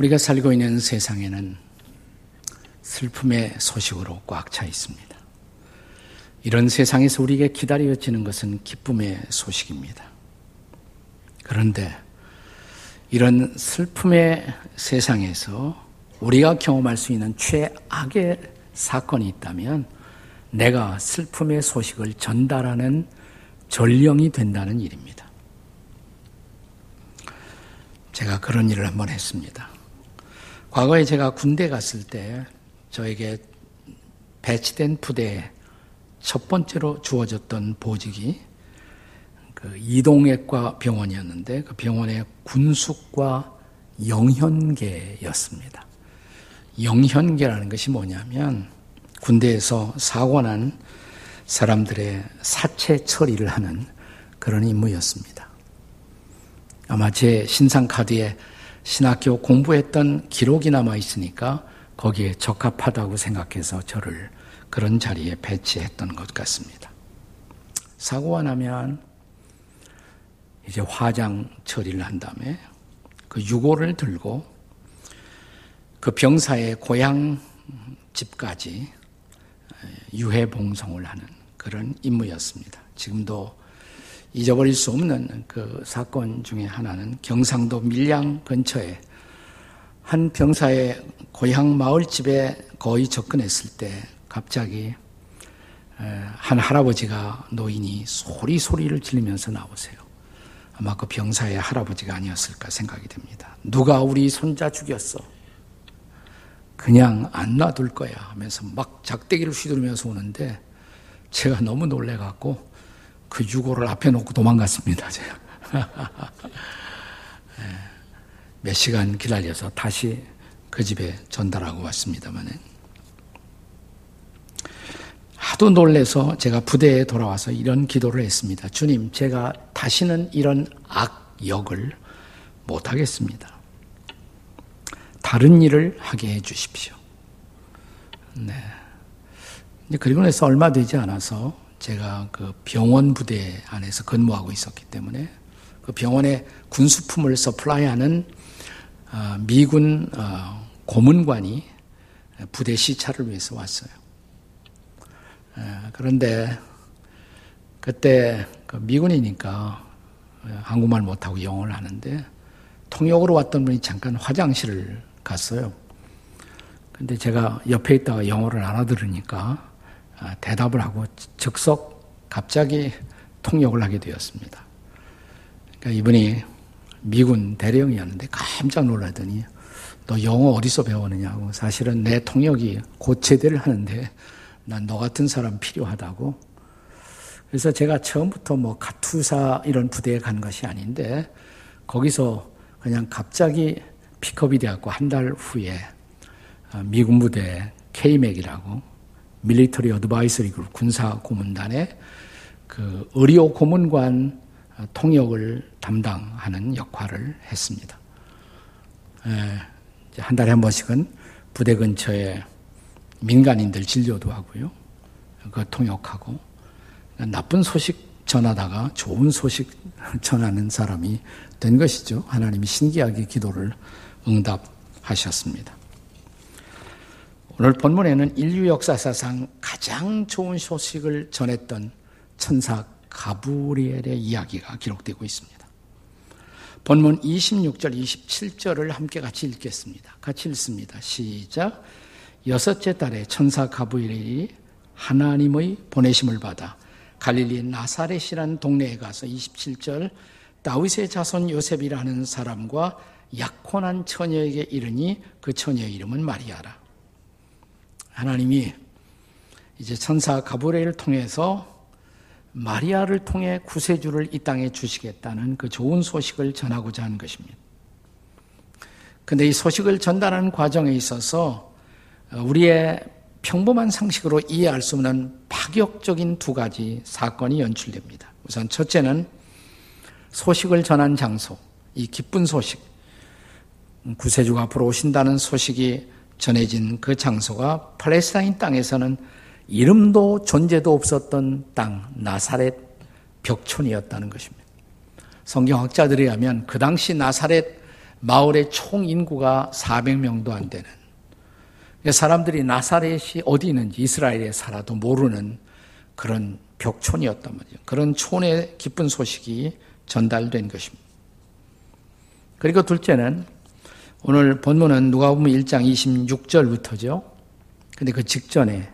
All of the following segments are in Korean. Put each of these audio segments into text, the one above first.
우리가 살고 있는 세상에는 슬픔의 소식으로 꽉 차 있습니다. 이런 세상에서 우리에게 기다려지는 것은 기쁨의 소식입니다. 그런데 이런 슬픔의 세상에서 우리가 경험할 수 있는 최악의 사건이 있다면 내가 슬픔의 소식을 전달하는 전령이 된다는 일입니다. 제가 그런 일을 한번 했습니다. 과거에 제가 군대 갔을 때 저에게 배치된 부대에 첫 번째로 주어졌던 보직이 그 이동외과 병원이었는데 그 병원의 군숙과 영현계였습니다. 영현계라는 것이 뭐냐면 군대에서 사고 난 사람들의 사체 처리를 하는 그런 임무였습니다. 아마 제 신상 카드에 신학교 공부했던 기록이 남아 있으니까 거기에 적합하다고 생각해서 저를 그런 자리에 배치했던 것 같습니다. 사고가 나면 이제 화장 처리를 한 다음에 그 유골을 들고 그 병사의 고향 집까지 유해 봉송을 하는 그런 임무였습니다. 지금도 잊어버릴 수 없는 그 사건 중에 하나는 경상도 밀양 근처에 한 병사의 고향 마을집에 거의 접근했을 때 갑자기 한 할아버지가 노인이 소리 소리를 지르면서 나오세요. 아마 그 병사의 할아버지가 아니었을까 생각이 됩니다. 누가 우리 손자 죽였어? 그냥 안 놔둘 거야 하면서 막 작대기를 휘두르면서 오는데 제가 너무 놀래갖고 그 유고를 앞에 놓고 도망갔습니다. 제가. 몇 시간 기다려서 다시 그 집에 전달하고 왔습니다만은 하도 놀래서 제가 부대에 돌아와서 이런 기도를 했습니다. 주님, 제가 다시는 이런 악역을 못하겠습니다. 다른 일을 하게 해 주십시오. 네. 그리고 나서 얼마 되지 않아서 제가 그 병원 부대 안에서 근무하고 있었기 때문에 그 병원에 군수품을 서플라이하는 어, 미군 어, 고문관이 부대 시찰을 위해서 왔어요. 그런데 그때 그 미군이니까 한국말 못하고 영어를 하는데 통역으로 왔던 분이 잠깐 화장실을 갔어요. 근데 제가 옆에 있다가 영어를 알아들으니까 아, 대답을 하고 즉석 갑자기 통역을 하게 되었습니다. 그러니까 이분이 미군 대령이었는데 깜짝 놀라더니 너 영어 어디서 배웠느냐고 사실은 내 통역이 고체대를 하는데 난 너 같은 사람 필요하다고 그래서 제가 처음부터 뭐 가투사 이런 부대에 간 것이 아닌데 거기서 그냥 갑자기 픽업이 되었고 한 달 후에 어, 미군 부대 K맥이라고 밀리터리 어드바이서리 그룹 군사 고문단의 그 의료 고문관 어, 통역을 담당하는 역할을 했습니다. 예, 한 달에 한 번씩은 부대 근처에 민간인들 진료도 하고요. 그 통역하고 나쁜 소식 전하다가 좋은 소식 전하는 사람이 된 것이죠. 하나님이 신기하게 기도를 응답하셨습니다. 오늘 본문에는 인류 역사사상 가장 좋은 소식을 전했던 천사 가브리엘의 이야기가 기록되고 있습니다. 본문 26절, 27절을 함께 같이 읽겠습니다. 같이 읽습니다. 시작. 여섯째 달에 천사 가브리엘이 하나님의 보내심을 받아 갈릴리 나사렛이라는 동네에 가서 27절 다윗의 자손 요셉이라는 사람과 약혼한 처녀에게 이르니 그 처녀의 이름은 마리아라. 하나님이 이제 천사 가브레를 통해서 마리아를 통해 구세주를 이 땅에 주시겠다는 그 좋은 소식을 전하고자 하는 것입니다. 근데 이 소식을 전달하는 과정에 있어서 우리의 평범한 상식으로 이해할 수 없는 파격적인 두 가지 사건이 연출됩니다. 우선 첫째는 소식을 전한 장소, 이 기쁜 소식, 구세주가 앞으로 오신다는 소식이 전해진 그 장소가 팔레스타인 땅에서는 이름도 존재도 없었던 땅, 나사렛 벽촌이었다는 것입니다. 성경학자들에 의하면 그 당시 나사렛 마을의 총 인구가 400명도 안 되는 사람들이 나사렛이 어디 있는지 이스라엘에 살아도 모르는 그런 벽촌이었단 말이죠. 그런 촌의 기쁜 소식이 전달된 것입니다. 그리고 둘째는 오늘 본문은 누가 보면 1장 26절부터죠. 근데 그 직전에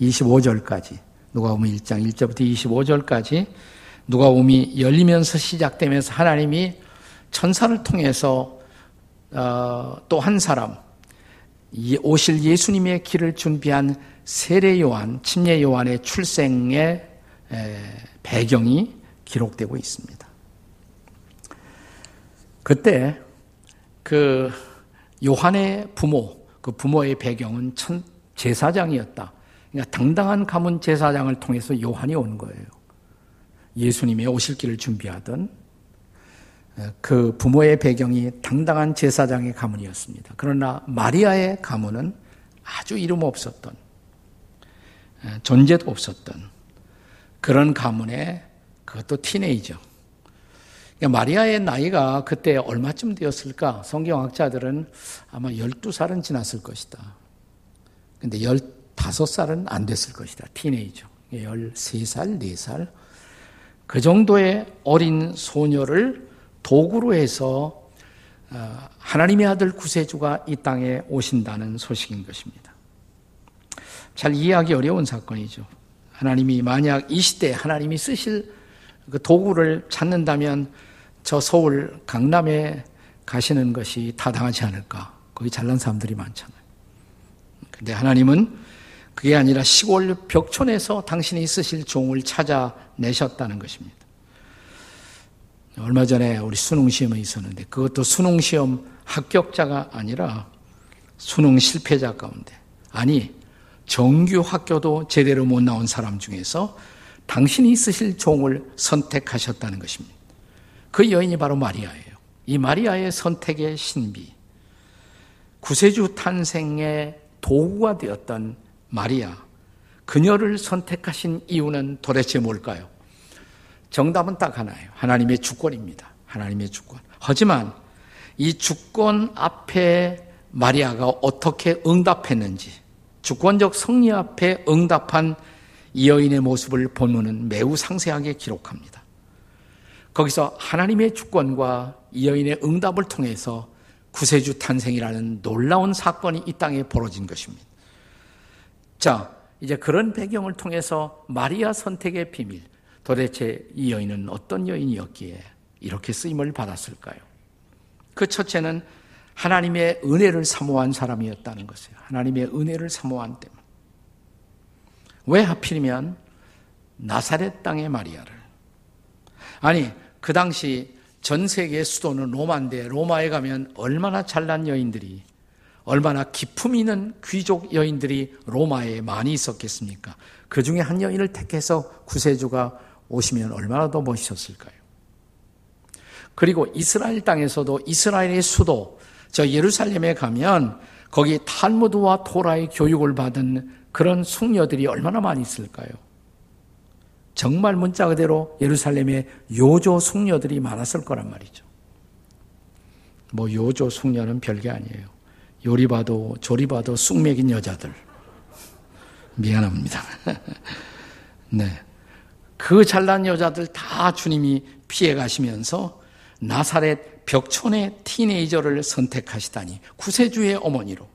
25절까지 누가 보면 1장 1절부터 25절까지 누가 보면 열리면서 시작되면서 하나님이 천사를 통해서 어, 또한 사람 오실 예수님의 길을 준비한 세례 요한, 침례 요한의 출생의 배경이 기록되고 있습니다. 그때 그 요한의 부모, 그 부모의 배경은 천 제사장이었다. 그러니까 당당한 가문 제사장을 통해서 요한이 온 거예요. 예수님의 오실 길을 준비하던 그 부모의 배경이 당당한 제사장의 가문이었습니다. 그러나 마리아의 가문은 아주 이름 없었던 존재도 없었던 그런 가문에 그것도 티네이저. 그러니까 마리아의 나이가 그때 얼마쯤 되었을까? 성경학자들은 아마 12살은 지났을 것이다. 근데 15살은 안 됐을 것이다. 티네이저. 13살, 4살. 그 정도의 어린 소녀를 도구로 해서 어, 하나님의 아들 구세주가 이 땅에 오신다는 소식인 것입니다. 잘 이해하기 어려운 사건이죠. 하나님이 만약 이 시대에 하나님이 쓰실 그 도구를 찾는다면 저 서울 강남에 가시는 것이 타당하지 않을까. 거기 잘난 사람들이 많잖아요. 근데 하나님은 그게 아니라 시골 벽촌에서 당신이 쓰실 종을 찾아내셨다는 것입니다. 얼마 전에 우리 수능 시험이 있었는데 그것도 수능 시험 합격자가 아니라 수능 실패자 가운데 아니 정규 학교도 제대로 못 나온 사람 중에서 당신이 쓰실 종을 선택하셨다는 것입니다. 그 여인이 바로 마리아예요. 이 마리아의 선택의 신비, 구세주 탄생의 도구가 되었던 마리아, 그녀를 선택하신 이유는 도대체 뭘까요? 정답은 딱 하나예요. 하나님의 주권입니다. 하나님의 주권. 하지만 이 주권 앞에 마리아가 어떻게 응답했는지, 주권적 승리 앞에 응답한 이 여인의 모습을 본문은 매우 상세하게 기록합니다. 거기서 하나님의 주권과 이 여인의 응답을 통해서 구세주 탄생이라는 놀라운 사건이 이 땅에 벌어진 것입니다. 자, 이제 그런 배경을 통해서 마리아 선택의 비밀, 도대체 이 여인은 어떤 여인이었기에 이렇게 쓰임을 받았을까요? 그 첫째는 하나님의 은혜를 사모한 사람이었다는 것이에요. 하나님의 은혜를 사모한 때문. 왜 하필이면 나사렛 땅의 마리아를 아니 그 당시 전 세계 수도는 로마인데 로마에 가면 얼마나 잘난 여인들이 얼마나 기품 있는 귀족 여인들이 로마에 많이 있었겠습니까? 그 중에 한 여인을 택해서 구세주가 오시면 얼마나 더 멋있었을까요? 그리고 이스라엘 땅에서도 이스라엘의 수도 저 예루살렘에 가면 거기 탈무드와 토라의 교육을 받은 그런 숙녀들이 얼마나 많이 있을까요? 정말 문자 그대로 예루살렘에 요조 숙녀들이 많았을 거란 말이죠. 뭐 요조 숙녀는 별게 아니에요. 요리 봐도 조리 봐도 쑥맥인 여자들. 미안합니다. 네. 그 잘난 여자들 다 주님이 피해 가시면서 나사렛 벽촌의 티네이저를 선택하시다니 구세주의 어머니로.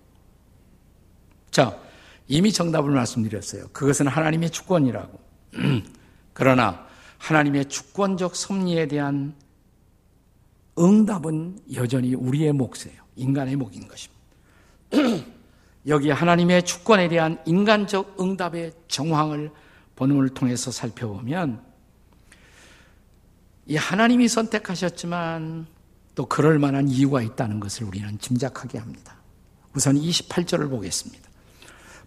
자, 이미 정답을 말씀드렸어요. 그것은 하나님의 주권이라고. 그러나 하나님의 주권적 섭리에 대한 응답은 여전히 우리의 몫이에요. 인간의 몫인 것입니다. 여기 하나님의 주권에 대한 인간적 응답의 정황을 본문을 통해서 살펴보면 이 하나님이 선택하셨지만 또 그럴 만한 이유가 있다는 것을 우리는 짐작하게 합니다. 우선 28절을 보겠습니다.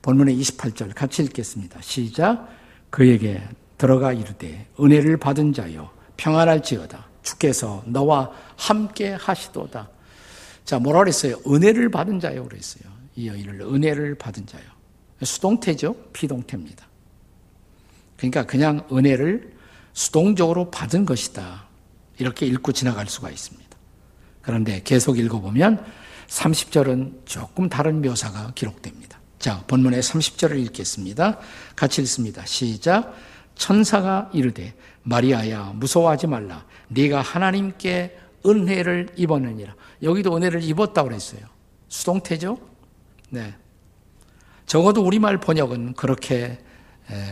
본문의 28절 같이 읽겠습니다. 시작. 그에게 들어가 이르되 은혜를 받은 자여 평안할지어다. 주께서 너와 함께 하시도다. 자, 뭐라 그랬어요? 은혜를 받은 자요 그랬어요. 이 여인을 은혜를 받은 자요. 수동태죠? 피동태입니다. 그러니까 그냥 은혜를 수동적으로 받은 것이다. 이렇게 읽고 지나갈 수가 있습니다. 그런데 계속 읽어보면 30절은 조금 다른 묘사가 기록됩니다. 자, 본문의 30절을 읽겠습니다. 같이 읽습니다. 시작. 천사가 이르되 마리아야 무서워하지 말라. 네가 하나님께 은혜를 입었느니라. 여기도 은혜를 입었다고 그랬어요. 수동태죠? 네. 적어도 우리말 번역은 그렇게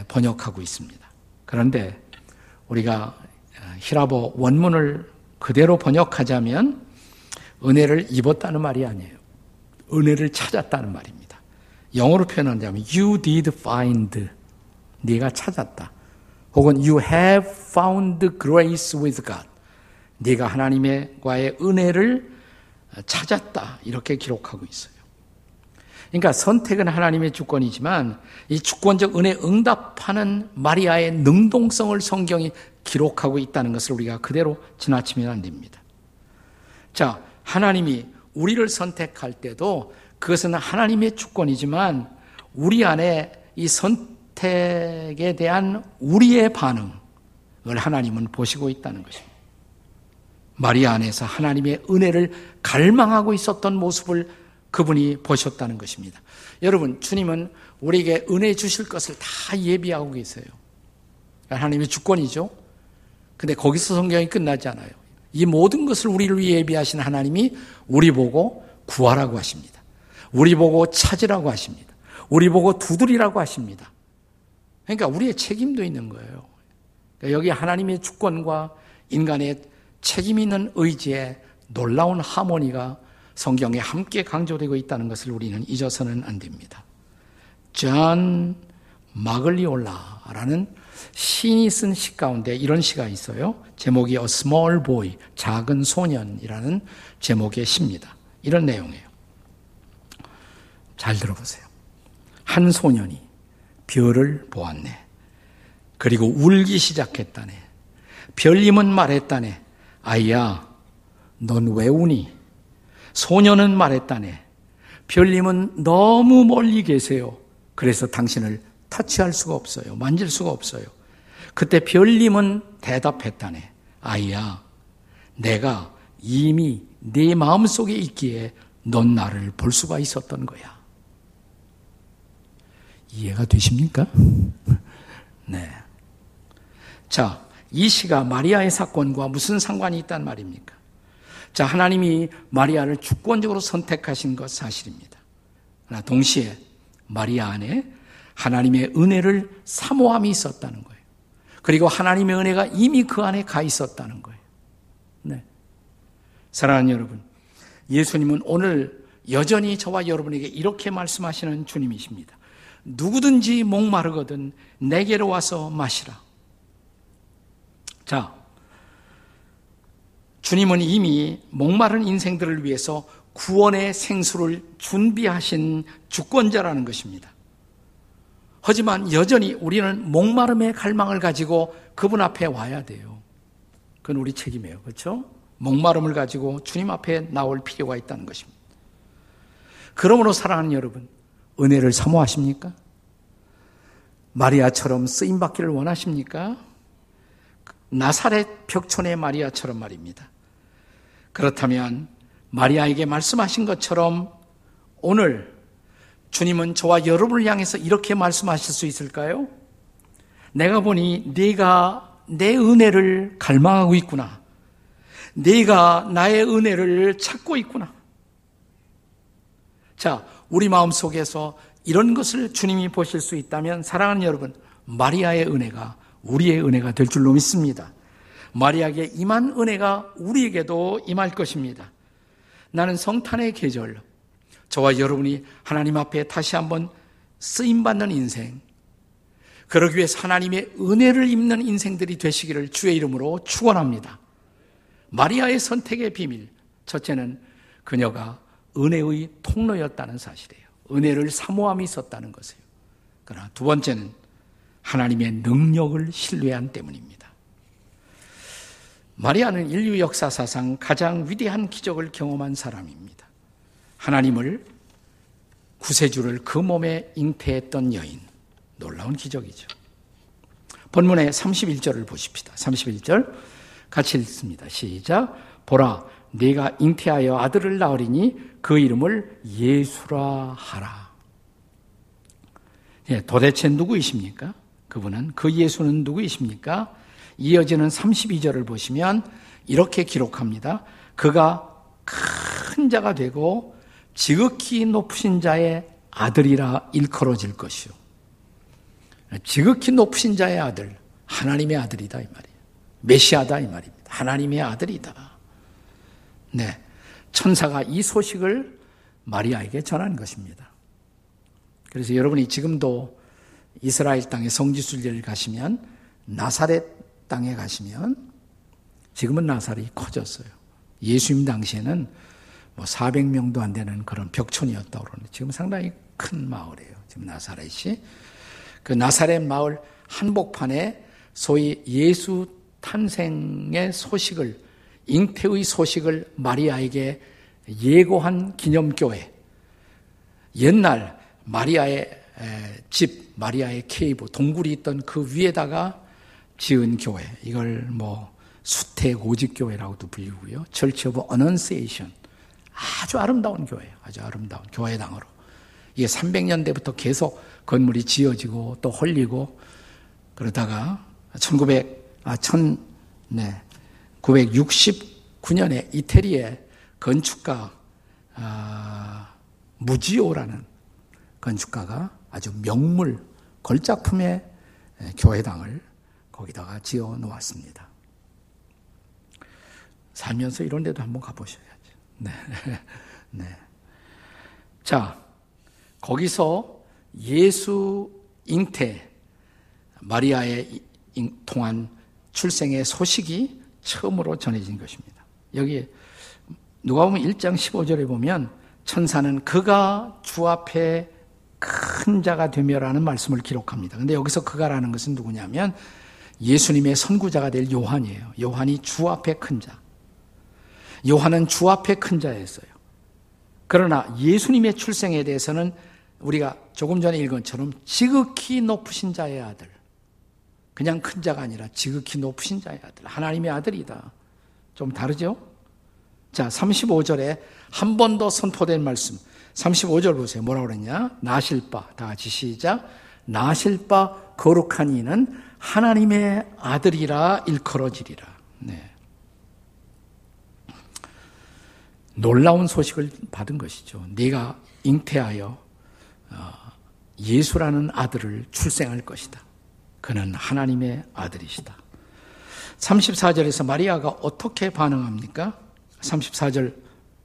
번역하고 있습니다. 그런데 우리가 히라보 원문을 그대로 번역하자면 은혜를 입었다는 말이 아니에요. 은혜를 찾았다는 말입니다. 영어로 표현하자면 you did find 네가 찾았다. 혹은 you have found grace with God. 네가 하나님과의 은혜를 찾았다. 이렇게 기록하고 있어요. 그러니까 선택은 하나님의 주권이지만 이 주권적 은혜 응답하는 마리아의 능동성을 성경이 기록하고 있다는 것을 우리가 그대로 지나치면 안 됩니다. 자, 하나님이 우리를 선택할 때도 그것은 하나님의 주권이지만 우리 안에 이 선 택에 대한 우리의 반응을 하나님은 보시고 있다는 것입니다. 마리아 안에서 하나님의 은혜를 갈망하고 있었던 모습을 그분이 보셨다는 것입니다. 여러분, 주님은 우리에게 은혜 주실 것을 다 예비하고 계세요. 하나님의 주권이죠. 근데 거기서 성경이 끝나지 않아요. 이 모든 것을 우리를 위해 예비하신 하나님이 우리 보고 구하라고 하십니다. 우리 보고 찾으라고 하십니다. 우리 보고 두드리라고 하십니다. 그러니까 우리의 책임도 있는 거예요. 그러니까 여기 하나님의 주권과 인간의 책임 있는 의지의 놀라운 하모니가 성경에 함께 강조되고 있다는 것을 우리는 잊어서는 안 됩니다. 존 마글리올라라는 시인이 쓴 시 가운데 이런 시가 있어요. 제목이 A Small Boy, 작은 소년이라는 제목의 시입니다. 이런 내용이에요. 잘 들어보세요. 한 소년이 별을 보았네. 그리고 울기 시작했다네. 별님은 말했다네. 아이야, 넌 왜 우니? 소년은 말했다네. 별님은 너무 멀리 계세요. 그래서 당신을 터치할 수가 없어요. 만질 수가 없어요. 그때 별님은 대답했다네. 아이야, 내가 이미 네 마음속에 있기에 넌 나를 볼 수가 있었던 거야. 이해가 되십니까? 네. 자, 이 시가 마리아의 사건과 무슨 상관이 있단 말입니까? 자, 하나님이 마리아를 주권적으로 선택하신 것 사실입니다. 그러나 동시에 마리아 안에 하나님의 은혜를 사모함이 있었다는 거예요. 그리고 하나님의 은혜가 이미 그 안에 가 있었다는 거예요. 네. 사랑하는 여러분, 예수님은 오늘 여전히 저와 여러분에게 이렇게 말씀하시는 주님이십니다. 누구든지 목마르거든 내게로 와서 마시라. 자, 주님은 이미 목마른 인생들을 위해서 구원의 생수를 준비하신 주권자라는 것입니다. 하지만 여전히 우리는 목마름의 갈망을 가지고 그분 앞에 와야 돼요. 그건 우리 책임이에요. 그렇죠? 목마름을 가지고 주님 앞에 나올 필요가 있다는 것입니다. 그러므로 사랑하는 여러분, 은혜를 사모하십니까? 마리아처럼 쓰임 받기를 원하십니까? 나사렛 벽촌의 마리아처럼 말입니다. 그렇다면 마리아에게 말씀하신 것처럼 오늘 주님은 저와 여러분을 향해서 이렇게 말씀하실 수 있을까요? 내가 보니 네가 내 은혜를 갈망하고 있구나. 네가 나의 은혜를 찾고 있구나. 자, 우리 마음 속에서 이런 것을 주님이 보실 수 있다면 사랑하는 여러분, 마리아의 은혜가 우리의 은혜가 될 줄로 믿습니다. 마리아에게 임한 은혜가 우리에게도 임할 것입니다. 나는 성탄의 계절, 저와 여러분이 하나님 앞에 다시 한번 쓰임받는 인생, 그러기 위해서 하나님의 은혜를 입는 인생들이 되시기를 주의 이름으로 축원합니다. 마리아의 선택의 비밀, 첫째는 그녀가 은혜의 통로였다는 사실이에요. 은혜를 사모함이 있었다는 것이에요. 그러나 두 번째는 하나님의 능력을 신뢰한 때문입니다. 마리아는 인류 역사 사상 가장 위대한 기적을 경험한 사람입니다. 하나님을 구세주를 그 몸에 잉태했던 여인. 놀라운 기적이죠. 본문의 31절을 보십시다. 31절 같이 읽습니다. 시작. 보라, 네가 잉태하여 아들을 낳으리니 그 이름을 예수라 하라. 예, 도대체 누구이십니까? 그분은 그 예수는 누구이십니까? 이어지는 32절을 보시면 이렇게 기록합니다. 그가 큰 자가 되고 지극히 높으신 자의 아들이라 일컬어질 것이요. 지극히 높으신 자의 아들, 하나님의 아들이다 이 말이에요. 메시아다 이 말입니다. 하나님의 아들이다. 네. 천사가 이 소식을 마리아에게 전한 것입니다. 그래서 여러분이 지금도 이스라엘 땅에 성지순례를 가시면 나사렛 땅에 가시면 지금은 나사렛이 커졌어요. 예수님 당시에는 뭐 400명도 안 되는 그런 벽촌이었다고 그러는데 지금 상당히 큰 마을이에요. 지금 나사렛이. 그 나사렛 마을 한복판에 소위 예수 탄생의 소식을 잉태의 소식을 마리아에게 예고한 기념교회. 옛날 마리아의 집, 마리아의 cave, 동굴이 있던 그 위에다가 지은 교회. 이걸 뭐 수태고지교회라고도 불리고요. Church of Annunciation. 아주 아름다운 교회예요. 아주 아름다운 교회당으로. 이게 300년대부터 계속 건물이 지어지고 또 홀리고 그러다가 1900, 아, 1000, 네. 969년에 이태리의 건축가, 아, 무지오라는 건축가가 아주 명물, 걸작품의 교회당을 거기다가 지어 놓았습니다. 살면서 이런 데도 한번 가보셔야죠. 네. 네. 자, 거기서 예수 잉태, 마리아의 통한 출생의 소식이 처음으로 전해진 것입니다. 여기 누가 보면 1장 15절에 보면 천사는 그가 주 앞에 큰 자가 되며라는 말씀을 기록합니다. 근데 여기서 그가라는 것은 누구냐면 예수님의 선구자가 될 요한이에요. 요한이 주 앞에 큰 자. 요한은 주 앞에 큰 자였어요. 그러나 예수님의 출생에 대해서는 우리가 조금 전에 읽은 것처럼 지극히 높으신 자의 아들. 그냥 큰 자가 아니라 지극히 높으신 자의 아들. 하나님의 아들이다. 좀 다르죠? 자, 35절에 한 번 더 선포된 말씀. 35절 보세요. 뭐라고 그랬냐? 나실 바. 다 같이 시작. 나실 바 거룩한 이는 하나님의 아들이라 일컬어지리라. 네. 놀라운 소식을 받은 것이죠. 네가 잉태하여 어, 예수라는 아들을 출생할 것이다. 그는 하나님의 아들이시다. 34절에서 마리아가 어떻게 반응합니까? 34절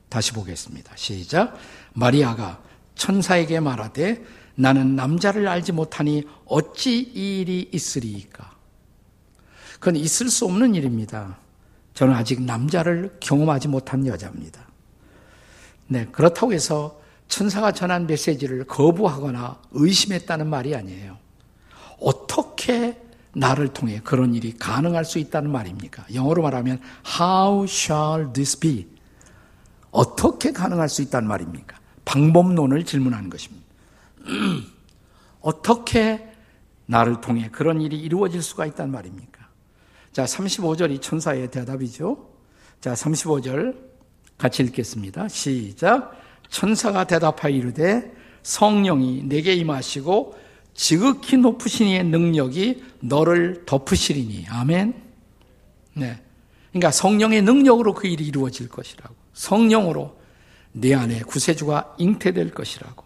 다시 보겠습니다. 시작. 마리아가 천사에게 말하되 나는 남자를 알지 못하니 어찌 이 일이 있으리이까? 그건 있을 수 없는 일입니다. 저는 아직 남자를 경험하지 못한 여자입니다. 네, 그렇다고 해서 천사가 전한 메시지를 거부하거나 의심했다는 말이 아니에요. 어떻게 나를 통해 그런 일이 가능할 수 있다는 말입니까? 영어로 말하면 How shall this be? 어떻게 가능할 수 있다는 말입니까? 방법론을 질문하는 것입니다. 어떻게 나를 통해 그런 일이 이루어질 수가 있단 말입니까? 자, 35절이 천사의 대답이죠. 자, 35절 같이 읽겠습니다. 시작. 천사가 대답하여 이르되 성령이 내게 임하시고 지극히 높으신 이의 능력이 너를 덮으시리니. 아멘. 네. 그러니까 성령의 능력으로 그 일이 이루어질 것이라고. 성령으로 내 안에 구세주가 잉태될 것이라고.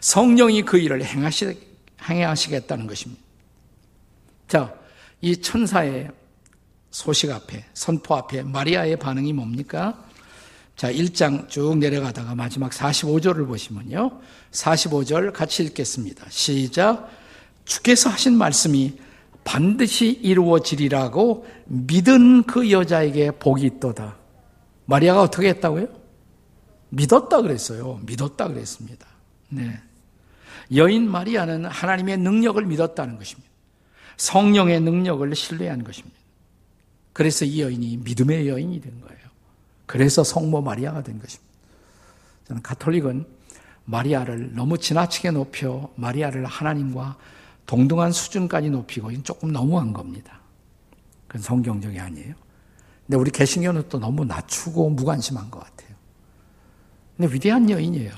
성령이 그 일을 행하시, 행하시겠다는 것입니다. 자, 이 천사의 소식 앞에, 선포 앞에 마리아의 반응이 뭡니까? 자, 1장 쭉 내려가다가 마지막 45절을 보시면요. 45절 같이 읽겠습니다. 시작. 주께서 하신 말씀이 반드시 이루어지리라고 믿은 그 여자에게 복이 있도다. 마리아가 어떻게 했다고요? 믿었다 그랬어요. 믿었다 그랬습니다. 네. 여인 마리아는 하나님의 능력을 믿었다는 것입니다. 성령의 능력을 신뢰한 것입니다. 그래서 이 여인이 믿음의 여인이 된 거예요. 그래서 성모 마리아가 된 것입니다. 저는 가톨릭은 마리아를 너무 지나치게 높여 마리아를 하나님과 동등한 수준까지 높이고 이건 조금 너무한 겁니다. 그건 성경적이 아니에요. 근데 우리 개신교는 또 너무 낮추고 무관심한 것 같아요. 근데 위대한 여인이에요.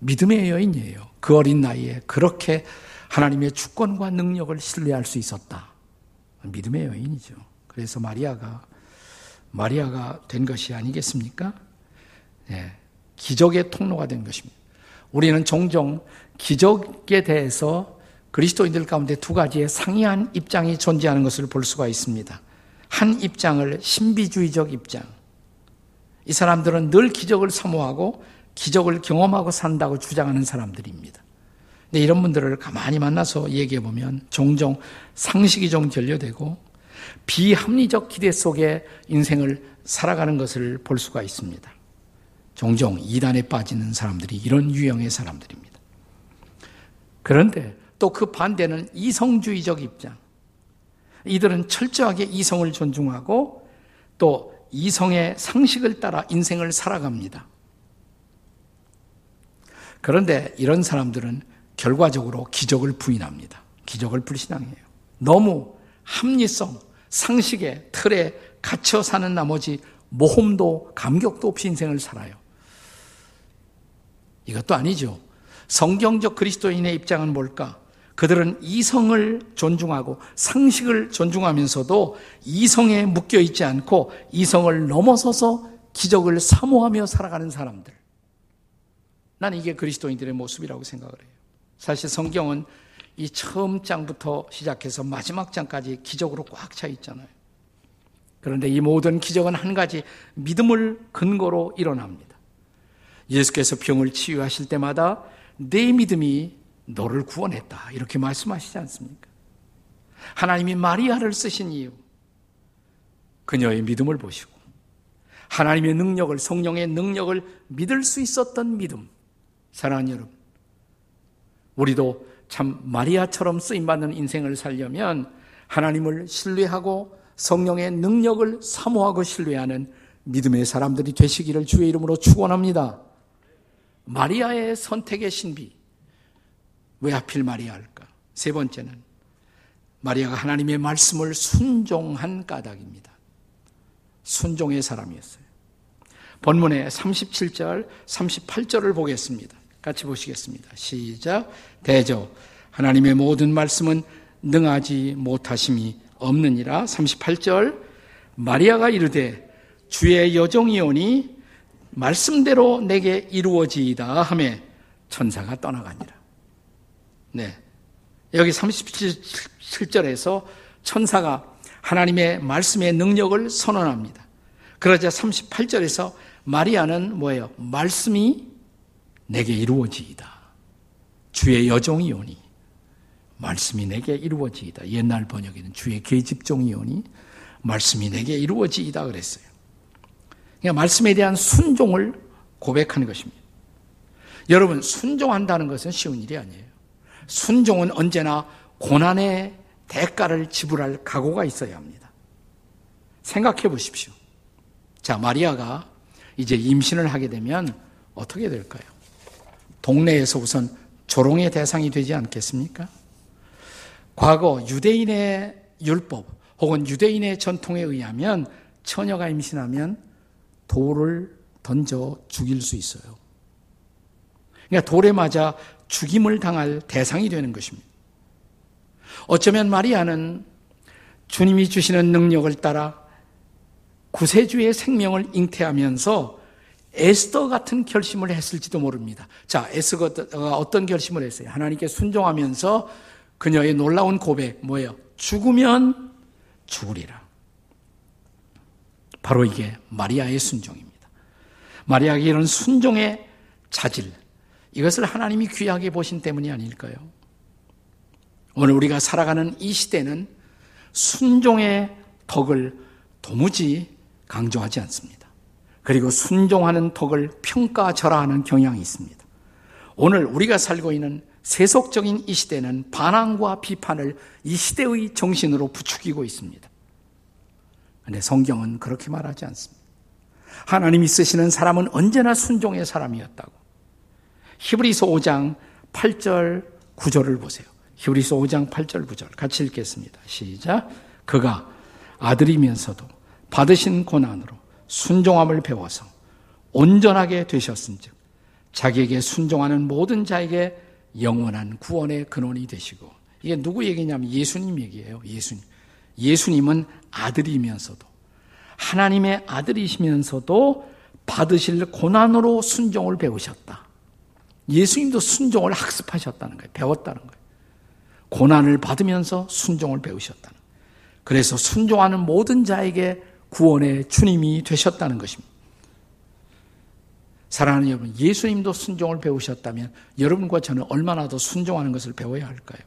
믿음의 여인이에요. 그 어린 나이에 그렇게 하나님의 주권과 능력을 신뢰할 수 있었다. 믿음의 여인이죠. 그래서 마리아가 마리아가 된 것이 아니겠습니까? 네, 기적의 통로가 된 것입니다. 우리는 종종 기적에 대해서 그리스도인들 가운데 두 가지의 상이한 입장이 존재하는 것을 볼 수가 있습니다. 한 입장을 신비주의적 입장. 이 사람들은 늘 기적을 사모하고 기적을 경험하고 산다고 주장하는 사람들입니다. 근데 이런 분들을 가만히 만나서 얘기해 보면 종종 상식이 좀 결여되고 비합리적 기대 속에 인생을 살아가는 것을 볼 수가 있습니다. 종종 이단에 빠지는 사람들이 이런 유형의 사람들입니다. 그런데 또 그 반대는 이성주의적 입장. 이들은 철저하게 이성을 존중하고 또 이성의 상식을 따라 인생을 살아갑니다. 그런데 이런 사람들은 결과적으로 기적을 부인합니다. 기적을 불신앙해요. 너무 합리성, 상식의 틀에 갇혀 사는 나머지 모험도 감격도 없이 인생을 살아요. 이것도 아니죠. 성경적 그리스도인의 입장은 뭘까? 그들은 이성을 존중하고 상식을 존중하면서도 이성에 묶여 있지 않고 이성을 넘어서서 기적을 사모하며 살아가는 사람들. 나는 이게 그리스도인들의 모습이라고 생각을 해요. 사실 성경은 이 처음 장부터 시작해서 마지막 장까지 기적으로 꽉 차 있잖아요. 그런데 이 모든 기적은 한 가지 믿음을 근거로 일어납니다. 예수께서 병을 치유하실 때마다 내 믿음이 너를 구원했다. 이렇게 말씀하시지 않습니까? 하나님이 마리아를 쓰신 이유. 그녀의 믿음을 보시고, 하나님의 능력을, 성령의 능력을 믿을 수 있었던 믿음. 사랑하는 여러분. 우리도 참 마리아처럼 쓰임받는 인생을 살려면 하나님을 신뢰하고 성령의 능력을 사모하고 신뢰하는 믿음의 사람들이 되시기를 주의 이름으로 축원합니다. 마리아의 선택의 신비. 왜 하필 마리아일까? 세 번째는 마리아가 하나님의 말씀을 순종한 까닭입니다. 순종의 사람이었어요. 본문의 37절, 38절을 보겠습니다. 같이 보시겠습니다. 시작. 대저. 하나님의 모든 말씀은 능하지 못하심이 없느니라. 38절. 마리아가 이르되 주의 여종이오니 말씀대로 내게 이루어지이다 하매 천사가 떠나가니라. 네. 여기 37절에서 천사가 하나님의 말씀의 능력을 선언합니다. 그러자 38절에서 마리아는 뭐예요? 말씀이 내게 이루어지이다. 주의 여종이오니 말씀이 내게 이루어지이다. 옛날 번역에는 주의 계집종이오니 말씀이 내게 이루어지이다 그랬어요. 그러니까 말씀에 대한 순종을 고백하는 것입니다. 여러분 순종한다는 것은 쉬운 일이 아니에요. 순종은 언제나 고난의 대가를 지불할 각오가 있어야 합니다. 생각해 보십시오. 자, 마리아가 이제 임신을 하게 되면 어떻게 될까요? 동네에서 우선 조롱의 대상이 되지 않겠습니까? 과거 유대인의 율법 혹은 유대인의 전통에 의하면 처녀가 임신하면 돌을 던져 죽일 수 있어요. 그러니까 돌에 맞아 죽임을 당할 대상이 되는 것입니다. 어쩌면 마리아는 주님이 주시는 능력을 따라 구세주의 생명을 잉태하면서 에스더 같은 결심을 했을지도 모릅니다. 자, 에스더가 어떤 결심을 했어요? 하나님께 순종하면서 그녀의 놀라운 고백, 뭐예요? 죽으면 죽으리라. 바로 이게 마리아의 순종입니다. 마리아가 이런 순종의 자질, 이것을 하나님이 귀하게 보신 때문이 아닐까요? 오늘 우리가 살아가는 이 시대는 순종의 덕을 도무지 강조하지 않습니다. 그리고 순종하는 덕을 평가절하하는 경향이 있습니다. 오늘 우리가 살고 있는 세속적인 이 시대는 반항과 비판을 이 시대의 정신으로 부추기고 있습니다. 그런데 성경은 그렇게 말하지 않습니다. 하나님이 쓰시는 사람은 언제나 순종의 사람이었다고. 히브리서 5장 8절 9절을 보세요. 히브리서 5장 8절 9절 같이 읽겠습니다. 시작. 그가 아들이면서도 받으신 고난으로 순종함을 배워서 온전하게 되셨은즉 자기에게 순종하는 모든 자에게 영원한 구원의 근원이 되시고 이게 누구 얘기냐면 예수님 얘기예요. 예수님. 예수님은 아들이면서도 하나님의 아들이시면서도 받으실 고난으로 순종을 배우셨다. 예수님도 순종을 학습하셨다는 거예요. 배웠다는 거예요. 고난을 받으면서 순종을 배우셨다는 거예요. 그래서 순종하는 모든 자에게 구원의 주님이 되셨다는 것입니다. 사랑하는 여러분, 예수님도 순종을 배우셨다면 여러분과 저는 얼마나 더 순종하는 것을 배워야 할까요?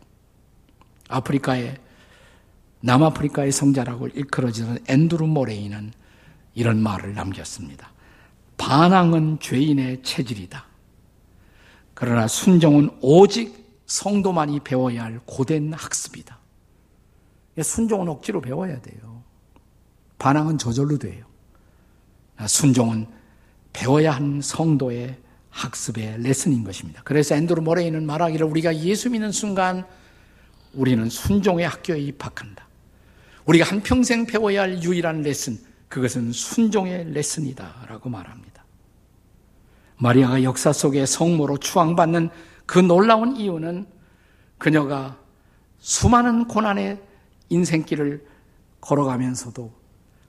아프리카의 남아프리카의 성자라고 일컬어지는 앤드루 모레이는 이런 말을 남겼습니다. 반항은 죄인의 체질이다. 그러나 순종은 오직 성도만이 배워야 할 고된 학습이다. 순종은 억지로 배워야 돼요. 반항은 저절로 돼요. 순종은 배워야 하는 성도의 학습의 레슨인 것입니다. 그래서 앤드루 모레이는 말하기를 우리가 예수 믿는 순간 우리는 순종의 학교에 입학한다. 우리가 한평생 배워야 할 유일한 레슨, 그것은 순종의 레슨이다. 라고 말합니다. 마리아가 역사 속에 성모로 추앙받는 그 놀라운 이유는 그녀가 수많은 고난의 인생길을 걸어가면서도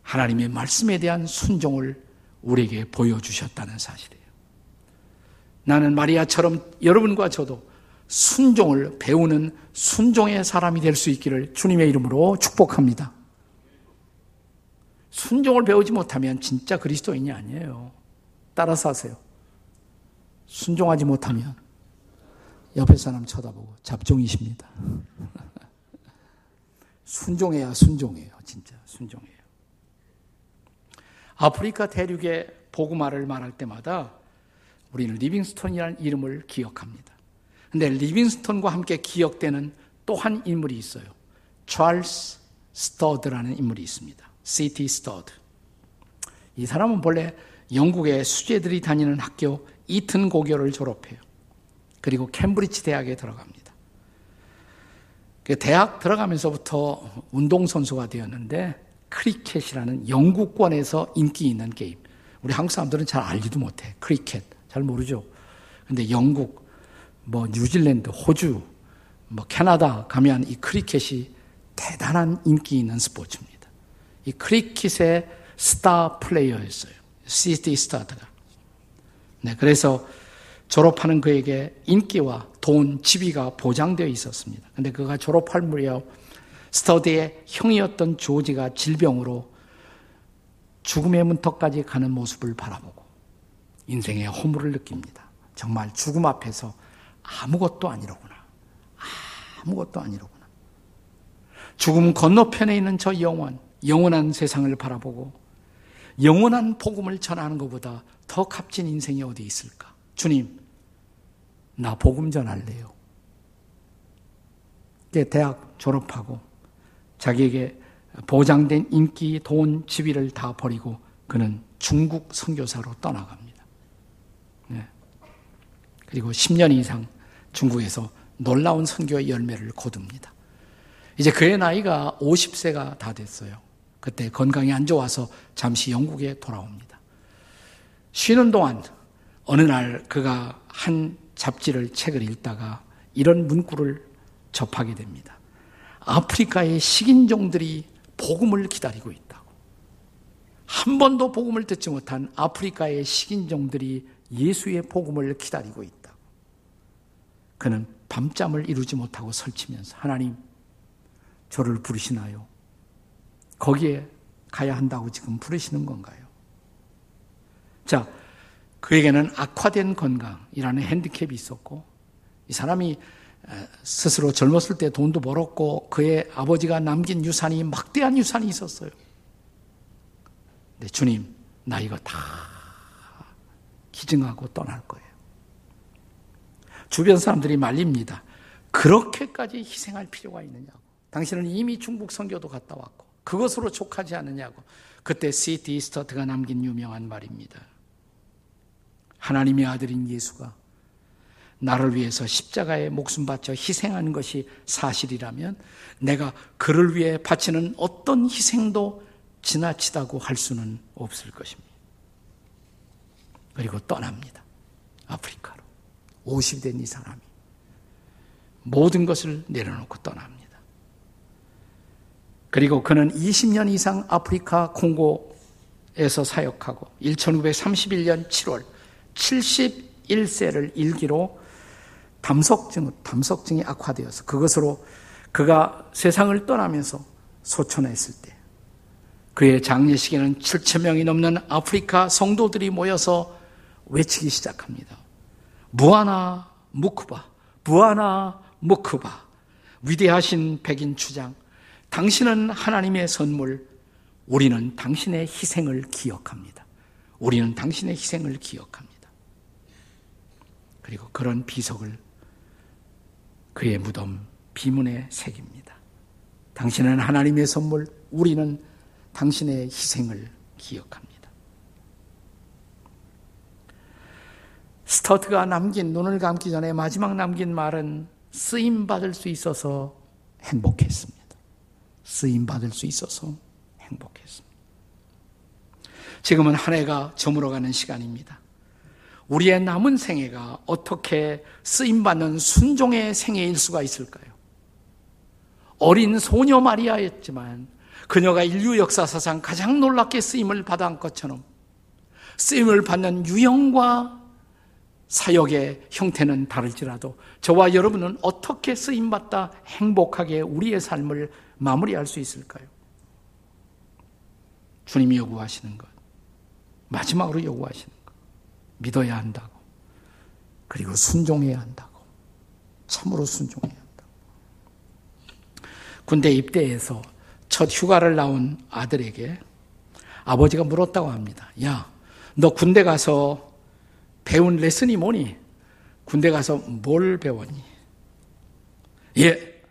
하나님의 말씀에 대한 순종을 우리에게 보여주셨다는 사실이에요. 나는 마리아처럼 여러분과 저도 순종을 배우는 순종의 사람이 될 수 있기를 주님의 이름으로 축복합니다. 순종을 배우지 못하면 진짜 그리스도인이 아니에요. 따라서 하세요. 순종하지 못하면 옆에 사람 쳐다보고 잡종이십니다. 순종해야 순종해요. 진짜 순종해요. 아프리카 대륙의 복음화를 말할 때마다 우리는 리빙스톤이라는 이름을 기억합니다. 근데 리빙스톤과 함께 기억되는 또 한 인물이 있어요. 찰스 스터드라는 인물이 있습니다. C.T. 스터드. 이 사람은 본래 영국의 수재들이 다니는 학교 이튼 고교를 졸업해요. 그리고 캠브리지 대학에 들어갑니다. 그 대학 들어가면서부터 운동선수가 되었는데 크리켓이라는 영국권에서 인기 있는 게임. 우리 한국 사람들은 잘 알지도 못해. 크리켓. 잘 모르죠. 근데 영국, 뭐 뉴질랜드, 호주, 뭐 캐나다 가면 이 크리켓이 대단한 인기 있는 스포츠입니다. 이 크리켓의 스타 플레이어였어요. C.T. 스터드가. 네, 그래서 졸업하는 그에게 인기와 돈, 지위가 보장되어 있었습니다. 근데 그가 졸업할 무렵 스터드의 형이었던 조지가 질병으로 죽음의 문턱까지 가는 모습을 바라보고 인생의 허물을 느낍니다. 정말 죽음 앞에서 아무것도 아니로구나. 아무것도 아니로구나. 죽음 건너편에 있는 저 영원, 영원한 세상을 바라보고 영원한 복음을 전하는 것보다 더 값진 인생이 어디 있을까? 주님, 나 복음 전할래요. 대학 졸업하고 자기에게 보장된 인기, 돈, 지위를 다 버리고 그는 중국 선교사로 떠나갑니다. 네. 그리고 10년 이상 중국에서 놀라운 선교의 열매를 거둡니다. 이제 그의 나이가 50세가 다 됐어요. 그때 건강이 안 좋아서 잠시 영국에 돌아옵니다. 쉬는 동안 어느 날 그가 한 잡지를 책을 읽다가 이런 문구를 접하게 됩니다. 아프리카의 식인종들이 복음을 기다리고 있다고. 한 번도 복음을 듣지 못한 아프리카의 식인종들이 예수의 복음을 기다리고 있다고. 그는 밤잠을 이루지 못하고 설치면서 하나님 저를 부르시나요? 거기에 가야 한다고 지금 부르시는 건가요? 자, 그에게는 악화된 건강이라는 핸디캡이 있었고 이 사람이 스스로 젊었을 때 돈도 벌었고 그의 아버지가 남긴 유산이 막대한 유산이 있었어요. 근데 주님, 나 이거 다 기증하고 떠날 거예요. 주변 사람들이 말립니다. 그렇게까지 희생할 필요가 있느냐고. 당신은 이미 중국 선교도 갔다 왔고 그것으로 족하지 않느냐고. 그때 시티 이스터트가 남긴 유명한 말입니다. 하나님의 아들인 예수가 나를 위해서 십자가에 목숨 바쳐 희생하는 것이 사실이라면 내가 그를 위해 바치는 어떤 희생도 지나치다고 할 수는 없을 것입니다. 그리고 떠납니다. 아프리카로. 50이 된이 사람이. 모든 것을 내려놓고 떠납니다. 그리고 그는 20년 이상 아프리카 콩고에서 사역하고 1931년 7월 71세를 일기로 담석증, 담석증이 악화되어서 그것으로 그가 세상을 떠나면서 소천했을 때 그의 장례식에는 7천 명이 넘는 아프리카 성도들이 모여서 외치기 시작합니다. 무아나 무크바, 무아나 무크바, 위대하신 백인 주장, 당신은 하나님의 선물, 우리는 당신의 희생을 기억합니다. 우리는 당신의 희생을 기억합니다. 그리고 그런 비석을 그의 무덤 비문에 새깁니다. 당신은 하나님의 선물, 우리는 당신의 희생을 기억합니다. 스터트가 남긴 눈을 감기 전에 마지막 남긴 말은 쓰임 받을 수 있어서 행복했습니다. 쓰임 받을 수 있어서 행복했습니다. 지금은 한 해가 저물어가는 시간입니다. 우리의 남은 생애가 어떻게 쓰임 받는 순종의 생애일 수가 있을까요? 어린 소녀 마리아였지만 그녀가 인류 역사사상 가장 놀랍게 쓰임을 받은 것처럼 쓰임을 받는 유형과 사역의 형태는 다를지라도 저와 여러분은 어떻게 쓰임받다 행복하게 우리의 삶을 마무리할 수 있을까요? 주님이 요구하시는 것, 마지막으로 요구하시는 것, 믿어야 한다고, 그리고 순종해야 한다고, 참으로 순종해야 한다고. 군대 입대해서 첫 휴가를 나온 아들에게 아버지가 물었다고 합니다. 야, 너 군대 가서 배운 레슨이 뭐니? 군대 가서 뭘 배웠니? 예,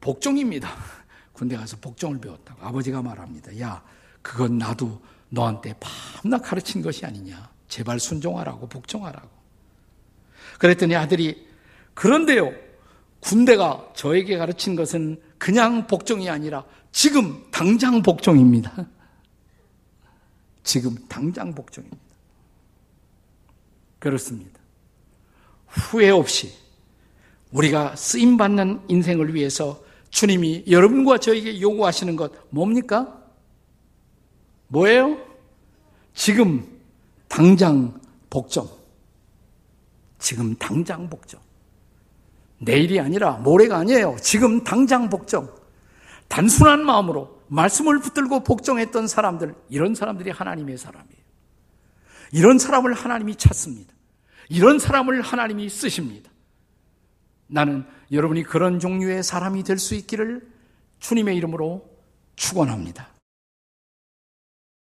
복종입니다. 군대 가서 복종을 배웠다고 아버지가 말합니다. 야, 그건 나도 너한테 밤낮 가르친 것이 아니냐. 제발 순종하라고, 복종하라고. 그랬더니 아들이, 그런데요, 군대가 저에게 가르친 것은 그냥 복종이 아니라 지금 당장 복종입니다. 지금 당장 복종입니다. 그렇습니다. 후회 없이 우리가 쓰임받는 인생을 위해서 주님이 여러분과 저에게 요구하시는 것 뭡니까? 뭐예요? 지금 당장 복종. 지금 당장 복종. 내일이 아니라 모레가 아니에요. 지금 당장 복종. 단순한 마음으로 말씀을 붙들고 복종했던 사람들, 이런 사람들이 하나님의 사람이에요. 이런 사람을 하나님이 찾습니다. 이런 사람을 하나님이 쓰십니다. 나는 여러분이 그런 종류의 사람이 될 수 있기를 주님의 이름으로 축원합니다.